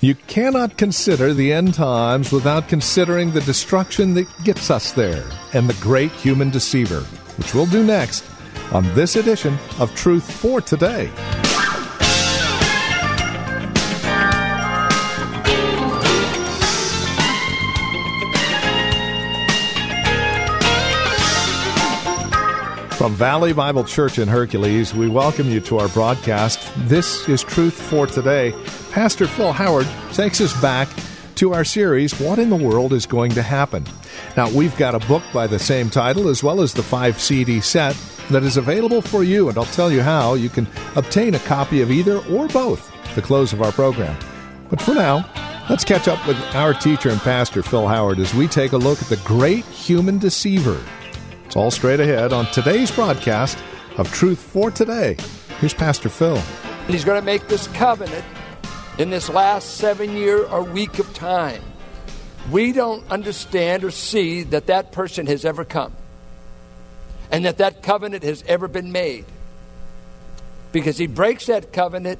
You cannot consider the end times without considering the destruction that gets us there and the great human deceiver, which we'll do next on this edition of Truth for Today. From Valley Bible Church in Hercules, we welcome you to our broadcast. This is Truth for Today. Pastor Phil Howard takes us back to our series, What in the World is Going to Happen? Now, we've got a book by the same title as well as the five CD set that is available for you, and I'll tell you how you can obtain a copy of either or both at the close of our program. But for now, let's catch up with our teacher and pastor, Phil Howard, as we take a look at the great human deceiver it's all straight ahead on today's broadcast of Truth for Today. Here's Pastor Phil. He's going to make this covenant in this last seven year or week of time. We don't understand or see that that person has ever come and that that covenant has ever been made. Because he breaks that covenant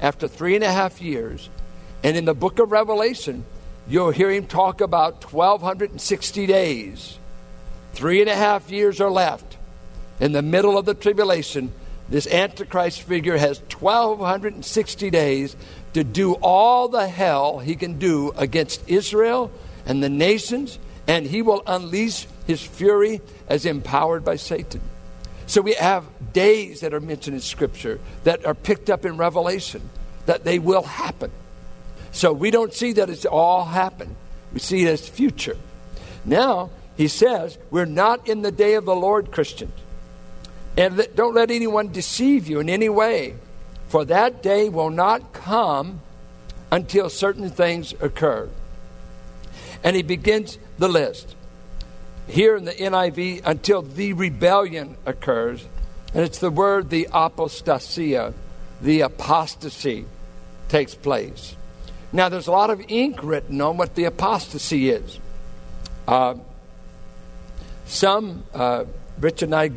after three and a half years. And in the book of Revelation, you'll hear him talk about 1,260 days Three and a half years are left. In the middle of the tribulation, this Antichrist figure has 1,260 days to do all the hell he can do against Israel and the nations, and he will unleash his fury as empowered by Satan. So we have days that are mentioned in Scripture that are picked up in Revelation, that they will happen. So we don't see that it's all happened. We see it as future. Now, he says, We're not in the day of the Lord, Christians. And don't let anyone deceive you in any way, for that day will not come until certain things occur. And he begins the list. Here in the NIV, until the rebellion occurs, and it's the word the apostasia, the apostasy takes place. Now, there's a lot of ink written on what the apostasy is. Uh, some, uh, Rich and I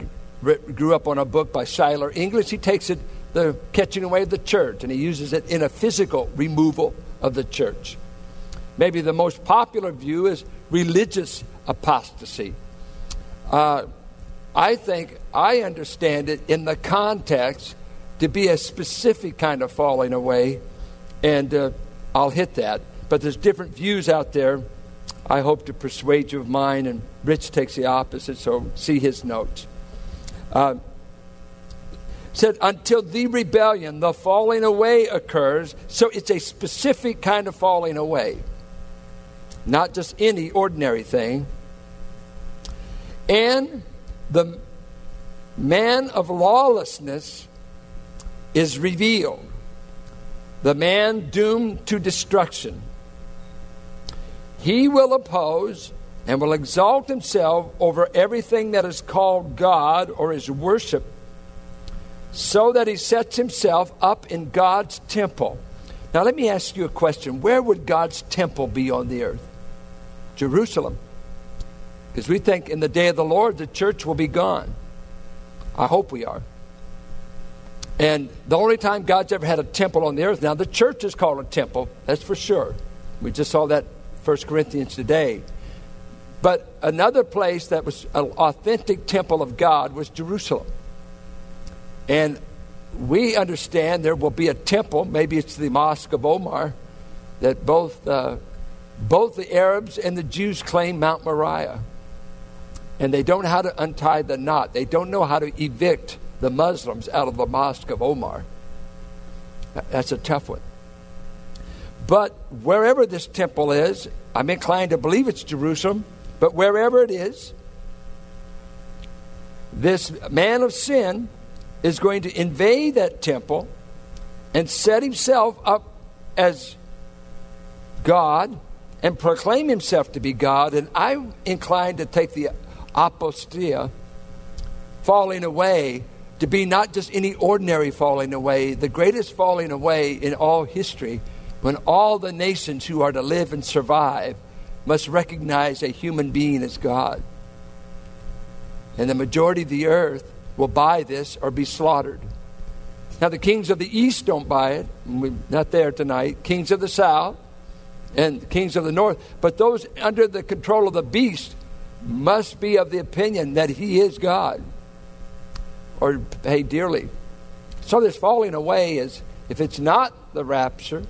grew up on a book by Schuyler English. He takes it, the catching away of the church, and he uses it in a physical removal of the church. Maybe the most popular view is religious apostasy. Uh, I think I understand it in the context to be a specific kind of falling away, and uh, I'll hit that. But there's different views out there I hope to persuade you of mine, and Rich takes the opposite, so see his notes. Uh, said, until the rebellion, the falling away occurs, so it's a specific kind of falling away, not just any ordinary thing. And the man of lawlessness is revealed, the man doomed to destruction. He will oppose and will exalt himself over everything that is called God or is worship, so that he sets himself up in God's temple. Now, let me ask you a question Where would God's temple be on the earth? Jerusalem. Because we think in the day of the Lord, the church will be gone. I hope we are. And the only time God's ever had a temple on the earth, now the church is called a temple, that's for sure. We just saw that 1 Corinthians today. But another place that was an authentic temple of God was Jerusalem. And we understand there will be a temple, maybe it's the Mosque of Omar, that both, uh, both the Arabs and the Jews claim Mount Moriah. And they don't know how to untie the knot, they don't know how to evict the Muslims out of the Mosque of Omar. That's a tough one. But wherever this temple is, I'm inclined to believe it's Jerusalem, but wherever it is, this man of sin is going to invade that temple and set himself up as God and proclaim himself to be God. And I'm inclined to take the apostia, falling away, to be not just any ordinary falling away, the greatest falling away in all history, when all the nations who are to live and survive must recognize a human being as God. And the majority of the earth will buy this or be slaughtered. Now, the kings of the east don't buy it. We're not there tonight. Kings of the south and kings of the north. But those under the control of the beast must be of the opinion that he is God or pay dearly. So, this falling away is, if it's not the rapture,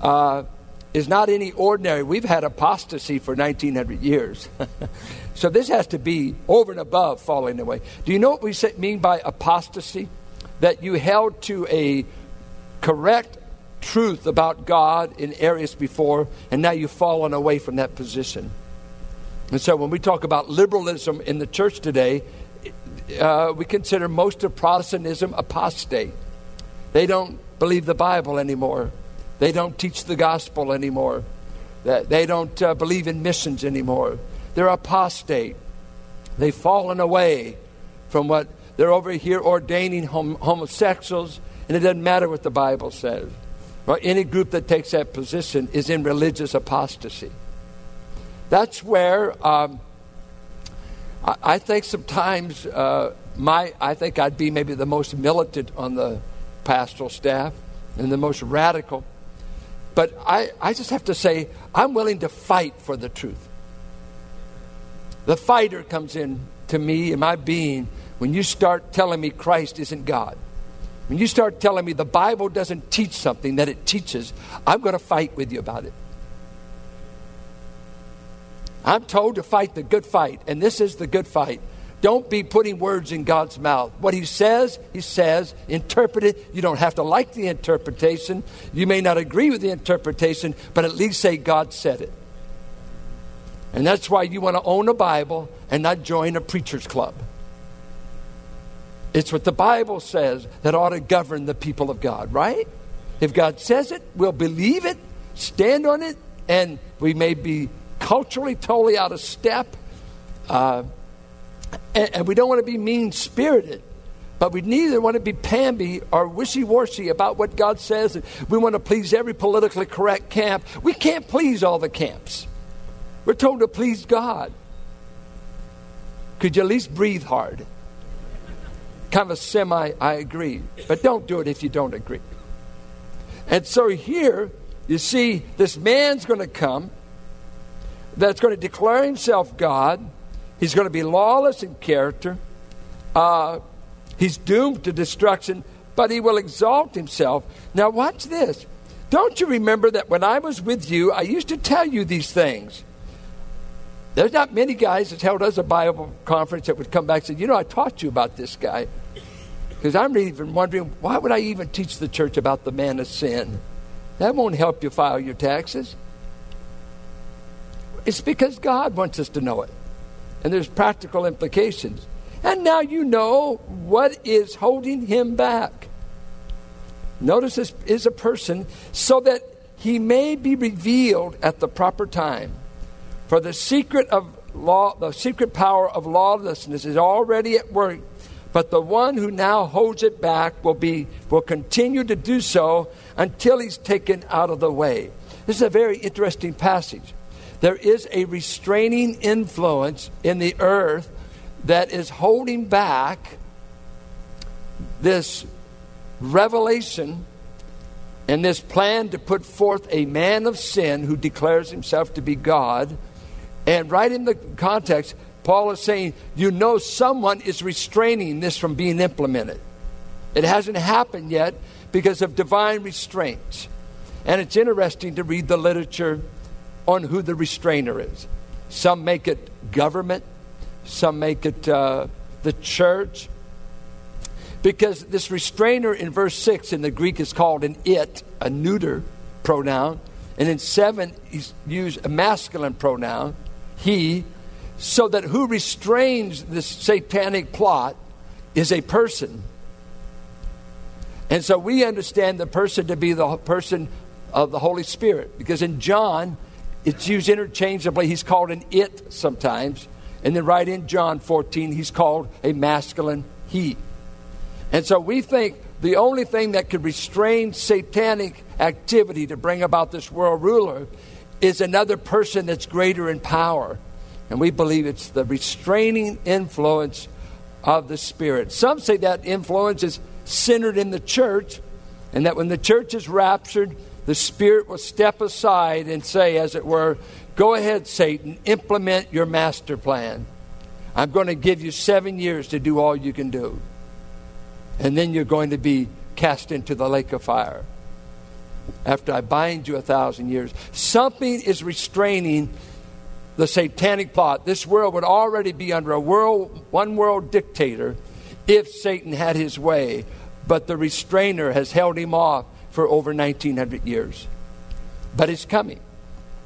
uh, is not any ordinary. We've had apostasy for 1900 years. so, this has to be over and above falling away. Do you know what we mean by apostasy? that you held to a correct truth about God in areas before, and now you've fallen away from that position. And so when we talk about liberalism in the church today, uh, we consider most of Protestantism apostate. They don't believe the Bible anymore. They don't teach the gospel anymore. They don't uh, believe in missions anymore. They're apostate. They've fallen away from what they're over here ordaining hom- homosexuals, and it doesn't matter what the Bible says. Well, any group that takes that position is in religious apostasy. That's where um, I, I, think sometimes uh, my I think I'd be maybe the most militant on the pastoral staff and the most radical. But I, I just have to say, I'm willing to fight for the truth. The fighter comes in to me in my being when you start telling me Christ isn't God, when you start telling me the Bible doesn't teach something that it teaches, I'm going to fight with you about it. I'm told to fight the good fight, and this is the good fight. Don't be putting words in God's mouth. What He says, He says. Interpret it. You don't have to like the interpretation. You may not agree with the interpretation, but at least say God said it. And that's why you want to own a Bible and not join a preacher's club. It's what the Bible says that ought to govern the people of God, right? If God says it, we'll believe it, stand on it, and we may be culturally totally out of step. Uh, and, and we don't want to be mean spirited. But we neither want to be pamby or wishy washy about what God says. We want to please every politically correct camp. We can't please all the camps. We're told to please God. Could you at least breathe hard? kind of semi, I agree. But don't do it if you don't agree. And so here, you see, this man's going to come that's going to declare himself God. He's going to be lawless in character. Uh, he's doomed to destruction, but he will exalt himself. Now, watch this. Don't you remember that when I was with you, I used to tell you these things? There's not many guys that held us a Bible conference that would come back and say, You know, I taught you about this guy. Because I'm even wondering, why would I even teach the church about the man of sin? That won't help you file your taxes. It's because God wants us to know it. And there's practical implications. And now you know what is holding him back. Notice this is a person so that he may be revealed at the proper time. For the secret of law, the secret power of lawlessness is already at work but the one who now holds it back will be will continue to do so until he's taken out of the way. This is a very interesting passage. There is a restraining influence in the earth that is holding back this revelation and this plan to put forth a man of sin who declares himself to be God. And right in the context, Paul is saying, you know, someone is restraining this from being implemented. It hasn't happened yet because of divine restraints. And it's interesting to read the literature on who the restrainer is. Some make it government, some make it uh, the church. Because this restrainer in verse 6 in the Greek is called an it, a neuter pronoun. And in 7, he's used a masculine pronoun, he so that who restrains this satanic plot is a person. And so we understand the person to be the person of the Holy Spirit. Because in John, it's used interchangeably. He's called an it sometimes. And then right in John 14, he's called a masculine he. And so we think the only thing that could restrain satanic activity to bring about this world ruler is another person that's greater in power. And we believe it's the restraining influence of the Spirit. Some say that influence is centered in the church, and that when the church is raptured, the Spirit will step aside and say, as it were, Go ahead, Satan, implement your master plan. I'm going to give you seven years to do all you can do. And then you're going to be cast into the lake of fire after I bind you a thousand years. Something is restraining the satanic plot. This world would already be under a world, one world dictator if Satan had his way, but the restrainer has held him off for over 1900 years. But it's coming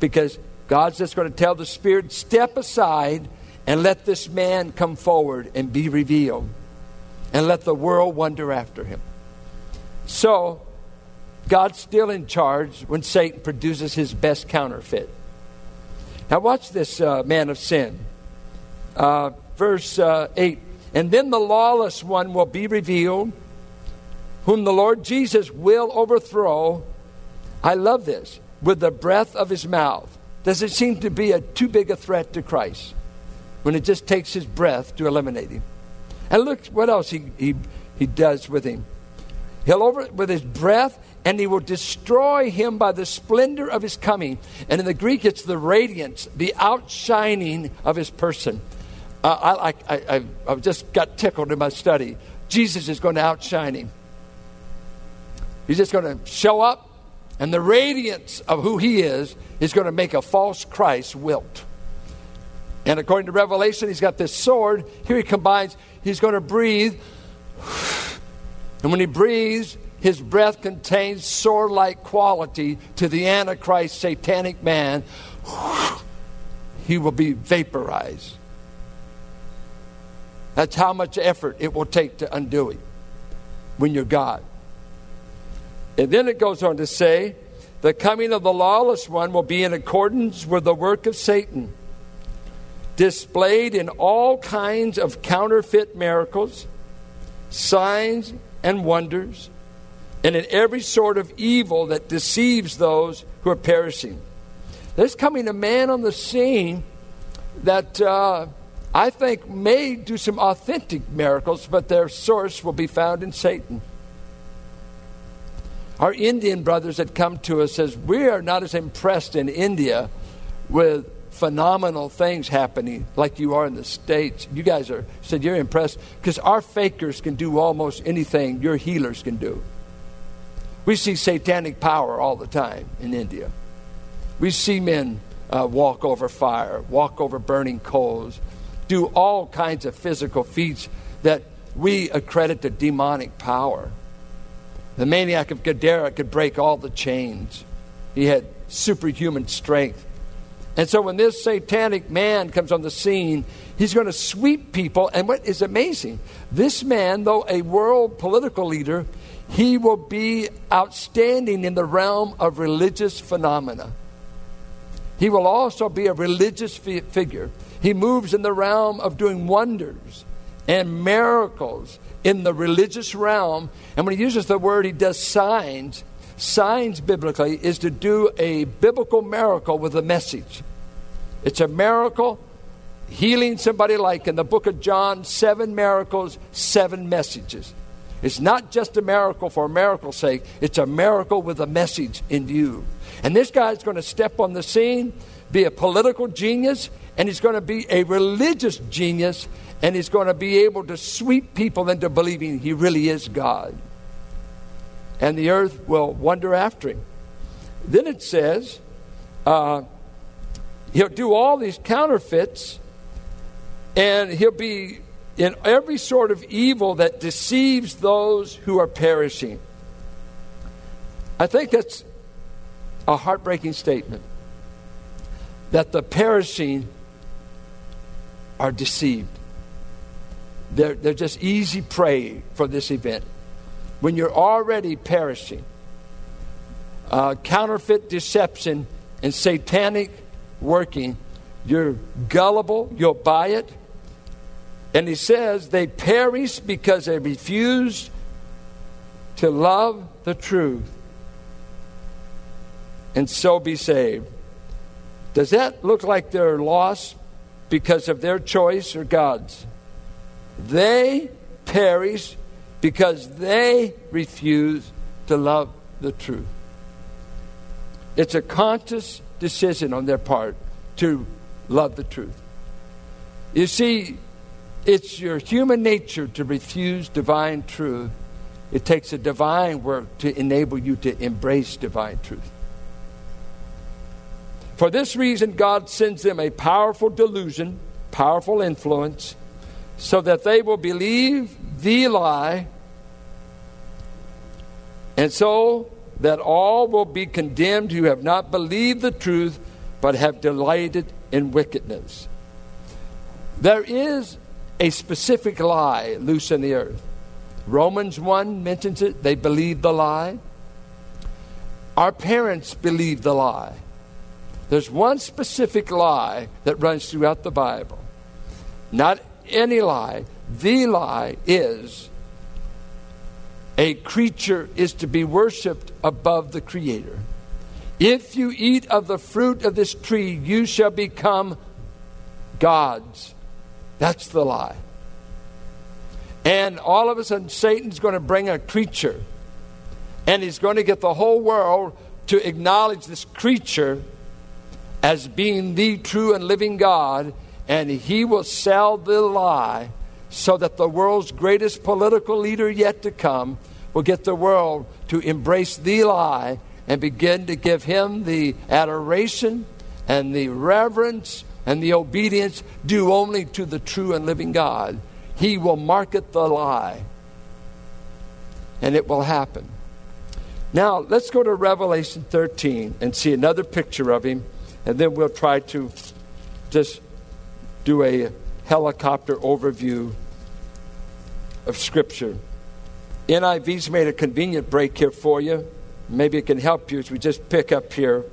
because God's just going to tell the Spirit, step aside and let this man come forward and be revealed. And let the world wonder after him. So, God's still in charge when Satan produces his best counterfeit. Now, watch this uh, man of sin. Uh, verse uh, 8 And then the lawless one will be revealed, whom the Lord Jesus will overthrow. I love this with the breath of his mouth does it seem to be a too big a threat to Christ when it just takes his breath to eliminate him? And look what else he, he, he does with him. He'll over with his breath, and he will destroy him by the splendor of his coming. And in the Greek, it's the radiance, the outshining of his person. Uh, I, I, I, I just got tickled in my study. Jesus is going to outshine him. He's just going to show up, and the radiance of who he is is going to make a false Christ wilt. And according to Revelation, he's got this sword. Here he combines, he's going to breathe. And when he breathes, his breath contains sword like quality to the Antichrist satanic man. He will be vaporized. That's how much effort it will take to undo it when you're God. And then it goes on to say, the coming of the lawless one will be in accordance with the work of Satan, displayed in all kinds of counterfeit miracles, signs, and wonders, and in every sort of evil that deceives those who are perishing. There's coming a man on the scene that uh, I think may do some authentic miracles, but their source will be found in Satan. Our Indian brothers had come to us says we are not as impressed in India with phenomenal things happening like you are in the states. You guys are said you're impressed because our fakers can do almost anything your healers can do. We see satanic power all the time in India. We see men uh, walk over fire, walk over burning coals, do all kinds of physical feats that we accredit to demonic power. The maniac of Gadara could break all the chains. He had superhuman strength. And so when this satanic man comes on the scene, he's going to sweep people. And what is amazing, this man, though a world political leader, he will be outstanding in the realm of religious phenomena. He will also be a religious fi- figure. He moves in the realm of doing wonders and miracles in the religious realm. And when he uses the word, he does signs. Signs, biblically, is to do a biblical miracle with a message. It's a miracle healing somebody, like in the book of John, seven miracles, seven messages. It's not just a miracle for a miracle's sake, it's a miracle with a message in view. And this guy's going to step on the scene, be a political genius, and he's going to be a religious genius and he's going to be able to sweep people into believing he really is God. And the earth will wonder after him. Then it says, uh, he'll do all these counterfeits, and he'll be in every sort of evil that deceives those who are perishing. I think that's a heartbreaking statement that the perishing are deceived. They're, they're just easy prey for this event. When you're already perishing, uh, counterfeit deception and satanic working, you're gullible, you'll buy it. And he says they perish because they refuse to love the truth and so be saved. Does that look like they're lost because of their choice or God's? They perish because they refuse to love the truth. It's a conscious decision on their part to love the truth. You see, it's your human nature to refuse divine truth. It takes a divine work to enable you to embrace divine truth. For this reason, God sends them a powerful delusion, powerful influence, so that they will believe the lie, and so that all will be condemned who have not believed the truth, but have delighted in wickedness. There is a specific lie loose in the earth. Romans 1 mentions it. They believe the lie. Our parents believe the lie. There's one specific lie that runs throughout the Bible. Not any lie. The lie is a creature is to be worshiped above the Creator. If you eat of the fruit of this tree, you shall become gods. That's the lie. And all of a sudden, Satan's going to bring a creature, and he's going to get the whole world to acknowledge this creature as being the true and living God, and he will sell the lie so that the world's greatest political leader yet to come will get the world to embrace the lie and begin to give him the adoration and the reverence and the obedience due only to the true and living God. He will market the lie, and it will happen. Now, let's go to Revelation 13 and see another picture of him and then we'll try to just do a helicopter overview of Scripture. NIV's made a convenient break here for you. Maybe it can help you as we just pick up here,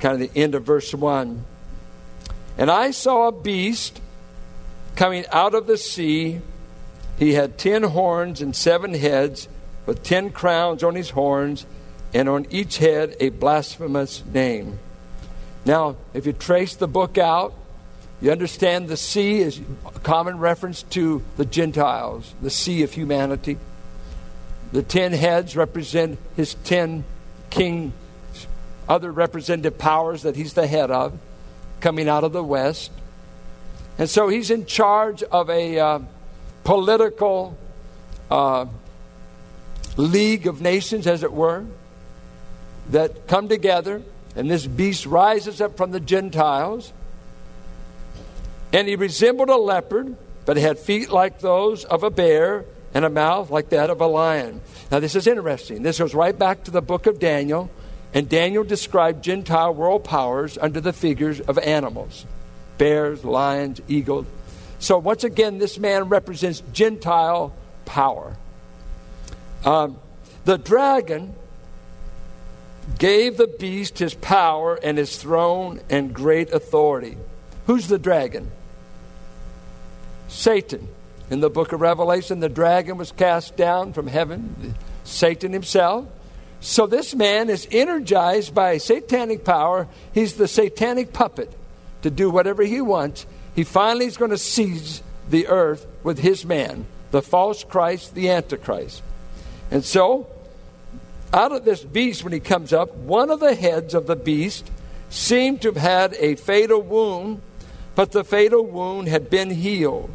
kind of the end of verse 1. And I saw a beast coming out of the sea. He had ten horns and seven heads, with ten crowns on his horns, and on each head a blasphemous name. Now, if you trace the book out, you understand the sea is a common reference to the Gentiles, the sea of humanity. The ten heads represent his ten king, other representative powers that he's the head of, coming out of the west. And so he's in charge of a uh, political uh, league of nations, as it were, that come together and this beast rises up from the Gentiles. And he resembled a leopard, but had feet like those of a bear and a mouth like that of a lion. Now, this is interesting. This goes right back to the book of Daniel. And Daniel described Gentile world powers under the figures of animals bears, lions, eagles. So, once again, this man represents Gentile power. Um, the dragon gave the beast his power and his throne and great authority. Who's the dragon? Satan. In the book of Revelation, the dragon was cast down from heaven, Satan himself. So this man is energized by satanic power. He's the satanic puppet to do whatever he wants. He finally is going to seize the earth with his man, the false Christ, the Antichrist. And so out of this beast, when he comes up, one of the heads of the beast seemed to have had a fatal wound, but the fatal wound had been healed.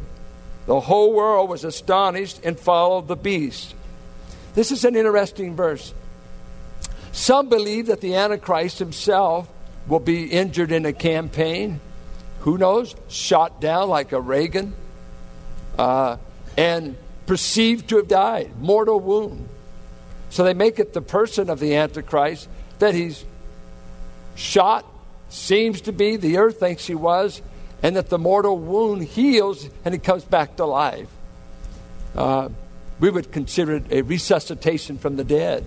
The whole world was astonished and followed the beast. This is an interesting verse. Some believe that the Antichrist himself will be injured in a campaign. Who knows? Shot down like a Reagan uh, and perceived to have died, mortal wound. So they make it the person of the Antichrist that he's shot, seems to be, the earth thinks he was, and that the mortal wound heals and he comes back to life. Uh, we would consider it a resuscitation from the dead.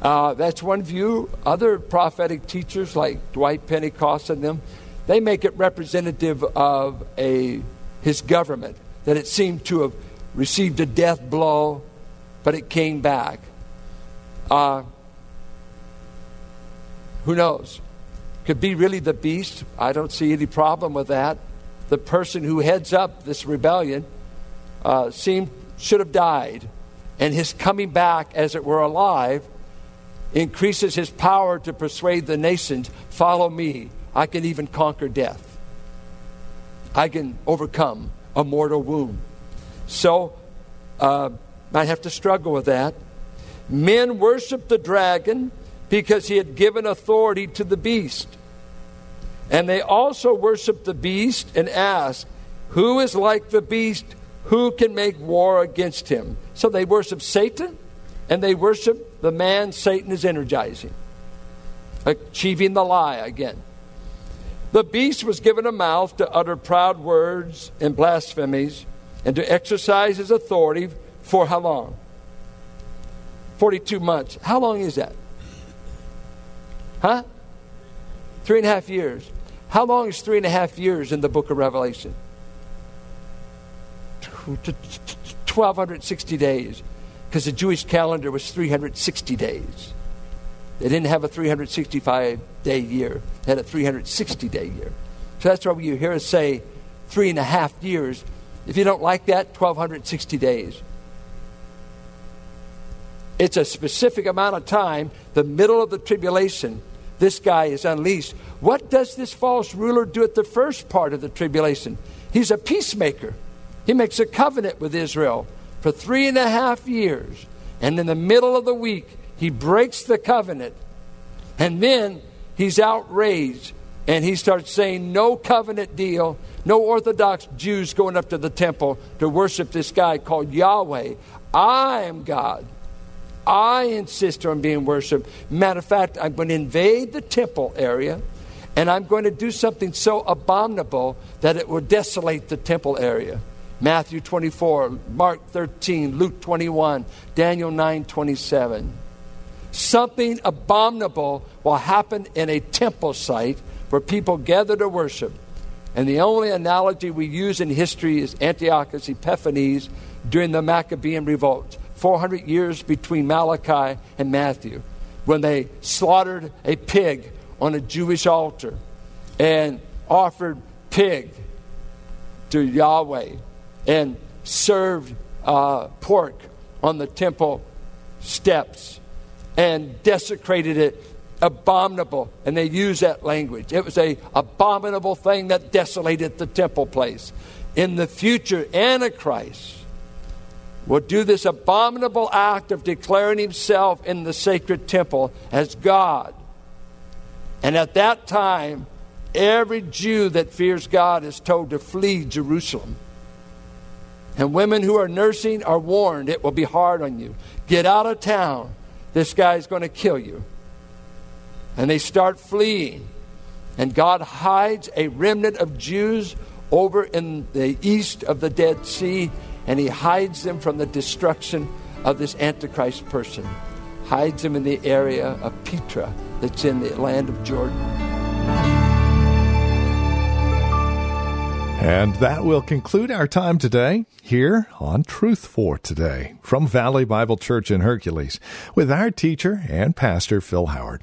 Uh, that's one view. Other prophetic teachers, like Dwight Pentecost and them, they make it representative of a his government that it seemed to have received a death blow, but it came back. Uh, who knows? Could be really the beast. I don't see any problem with that. The person who heads up this rebellion uh, seemed should have died, and his coming back, as it were alive, increases his power to persuade the nations. Follow me. I can even conquer death. I can overcome a mortal wound. So, uh, might have to struggle with that. Men worship the dragon because he had given authority to the beast. And they also worship the beast and ask, Who is like the beast? Who can make war against him? So they worship Satan and they worship the man Satan is energizing, achieving the lie again. The beast was given a mouth to utter proud words and blasphemies and to exercise his authority for how long? 42 months. How long is that? Huh? Three and a half years. How long is three and a half years in the book of Revelation? 1,260 days. Because the Jewish calendar was 360 days. They didn't have a 365 day year, they had a 360 day year. So that's why you hear us say three and a half years. If you don't like that, 1,260 days. It's a specific amount of time, the middle of the tribulation, this guy is unleashed. What does this false ruler do at the first part of the tribulation? He's a peacemaker. He makes a covenant with Israel for three and a half years. And in the middle of the week, he breaks the covenant. And then he's outraged and he starts saying, No covenant deal, no Orthodox Jews going up to the temple to worship this guy called Yahweh. I am God. I insist on being worshiped. Matter of fact, I'm going to invade the temple area and I'm going to do something so abominable that it will desolate the temple area. Matthew 24, Mark 13, Luke 21, Daniel 9 27. Something abominable will happen in a temple site where people gather to worship. And the only analogy we use in history is Antiochus Epiphanes during the Maccabean revolt. 400 years between Malachi and Matthew, when they slaughtered a pig on a Jewish altar and offered pig to Yahweh and served uh, pork on the temple steps and desecrated it. Abominable. And they use that language. It was a abominable thing that desolated the temple place. In the future antichrist will do this abominable act of declaring himself in the sacred temple as God. And at that time, every Jew that fears God is told to flee Jerusalem. And women who are nursing are warned it will be hard on you. Get out of town. This guy's going to kill you. And they start fleeing. And God hides a remnant of Jews over in the east of the Dead Sea and he hides them from the destruction of this Antichrist person. Hides them in the area of Petra that's in the land of Jordan. And that will conclude our time today here on Truth for Today from Valley Bible Church in Hercules with our teacher and pastor Phil Howard.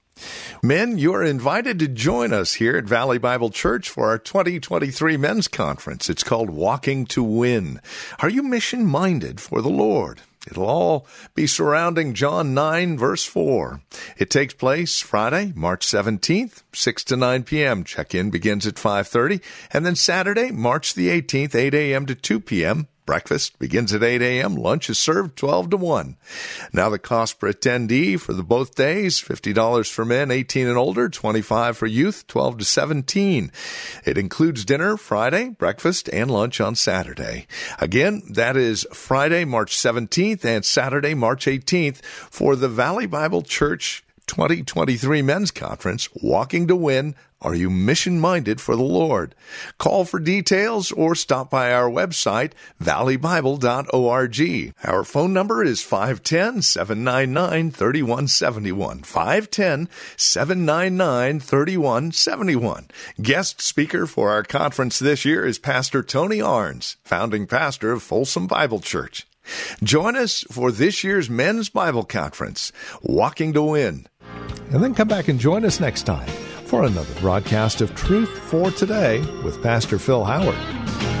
Men, you are invited to join us here at Valley Bible Church for our 2023 men's conference. It's called Walking to Win. Are you mission minded for the Lord? It'll all be surrounding John 9 verse 4. It takes place Friday, March 17th, 6 to 9 p.m. Check-in begins at 5:30 and then Saturday, March the 18th, 8 a.m. to 2 p.m. Breakfast begins at 8 a.m. Lunch is served 12 to 1. Now the cost per attendee for the both days, $50 for men 18 and older, 25 for youth 12 to 17. It includes dinner Friday, breakfast, and lunch on Saturday. Again, that is Friday, March 17th and Saturday, March 18th for the Valley Bible Church 2023 Men's Conference, Walking to Win. Are you mission minded for the Lord? Call for details or stop by our website, valleybible.org. Our phone number is 510 799 3171. 510 799 3171. Guest speaker for our conference this year is Pastor Tony Arns, founding pastor of Folsom Bible Church. Join us for this year's Men's Bible Conference, Walking to Win. And then come back and join us next time for another broadcast of Truth for Today with Pastor Phil Howard.